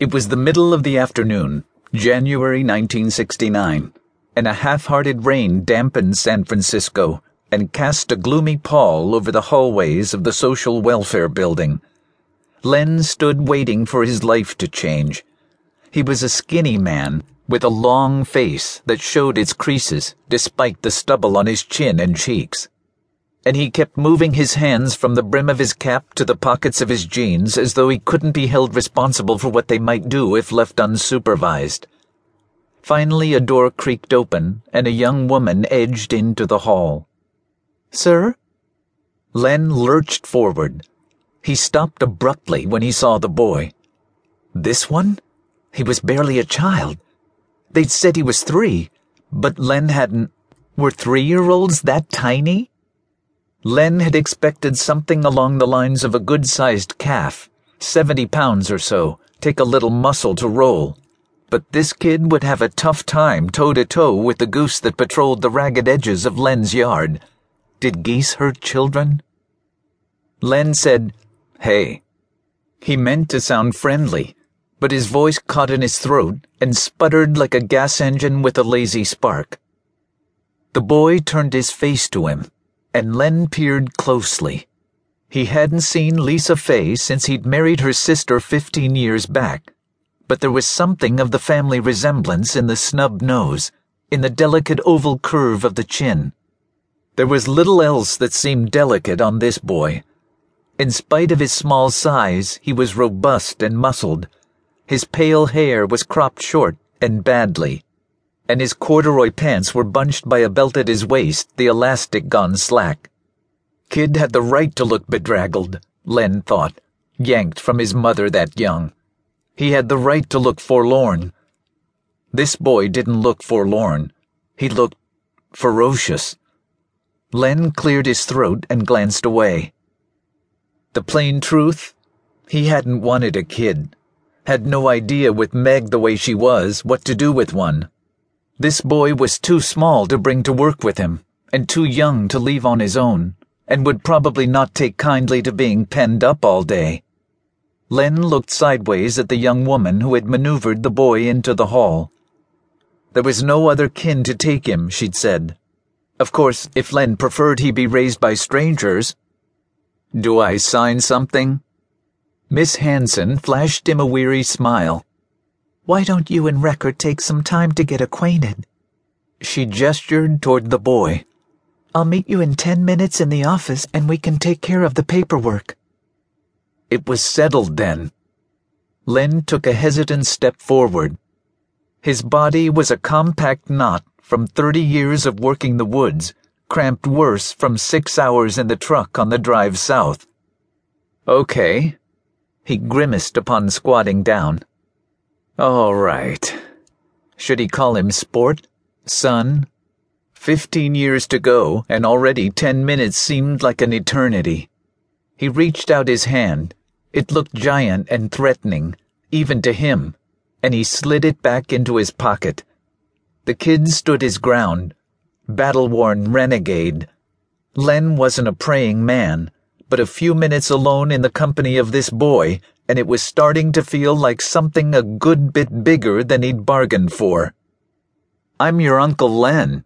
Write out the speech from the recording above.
It was the middle of the afternoon, January 1969, and a half hearted rain dampened San Francisco and cast a gloomy pall over the hallways of the Social Welfare Building. Len stood waiting for his life to change. He was a skinny man with a long face that showed its creases despite the stubble on his chin and cheeks and he kept moving his hands from the brim of his cap to the pockets of his jeans as though he couldn't be held responsible for what they might do if left unsupervised. Finally, a door creaked open, and a young woman edged into the hall. Sir? Len lurched forward. He stopped abruptly when he saw the boy. This one? He was barely a child. They'd said he was three, but Len hadn't. Were three year olds that tiny? Len had expected something along the lines of a good sized calf, 70 pounds or so, take a little muscle to roll. But this kid would have a tough time toe to toe with the goose that patrolled the ragged edges of Len's yard. Did geese hurt children? Len said, Hey. He meant to sound friendly, but his voice caught in his throat and sputtered like a gas engine with a lazy spark. The boy turned his face to him and Len peered closely. He hadn't seen Lisa Fay since he'd married her sister 15 years back, but there was something of the family resemblance in the snub nose, in the delicate oval curve of the chin. There was little else that seemed delicate on this boy. In spite of his small size, he was robust and muscled. His pale hair was cropped short and badly and his corduroy pants were bunched by a belt at his waist, the elastic gone slack. Kid had the right to look bedraggled, Len thought, yanked from his mother that young. He had the right to look forlorn. This boy didn't look forlorn. He looked ferocious. Len cleared his throat and glanced away. The plain truth? He hadn't wanted a kid. Had no idea with Meg the way she was what to do with one. This boy was too small to bring to work with him, and too young to leave on his own, and would probably not take kindly to being penned up all day. Len looked sideways at the young woman who had maneuvered the boy into the hall. There was no other kin to take him, she'd said. Of course, if Len preferred he be raised by strangers. Do I sign something? Miss Hanson flashed him a weary smile. Why don't you and Wrecker take some time to get acquainted? She gestured toward the boy. I'll meet you in ten minutes in the office and we can take care of the paperwork. It was settled then. Len took a hesitant step forward. His body was a compact knot from 30 years of working the woods, cramped worse from six hours in the truck on the drive south. Okay. He grimaced upon squatting down. All right. Should he call him Sport? Son? Fifteen years to go, and already ten minutes seemed like an eternity. He reached out his hand. It looked giant and threatening, even to him, and he slid it back into his pocket. The kid stood his ground, battle worn renegade. Len wasn't a praying man, but a few minutes alone in the company of this boy and it was starting to feel like something a good bit bigger than he'd bargained for. I'm your Uncle Len,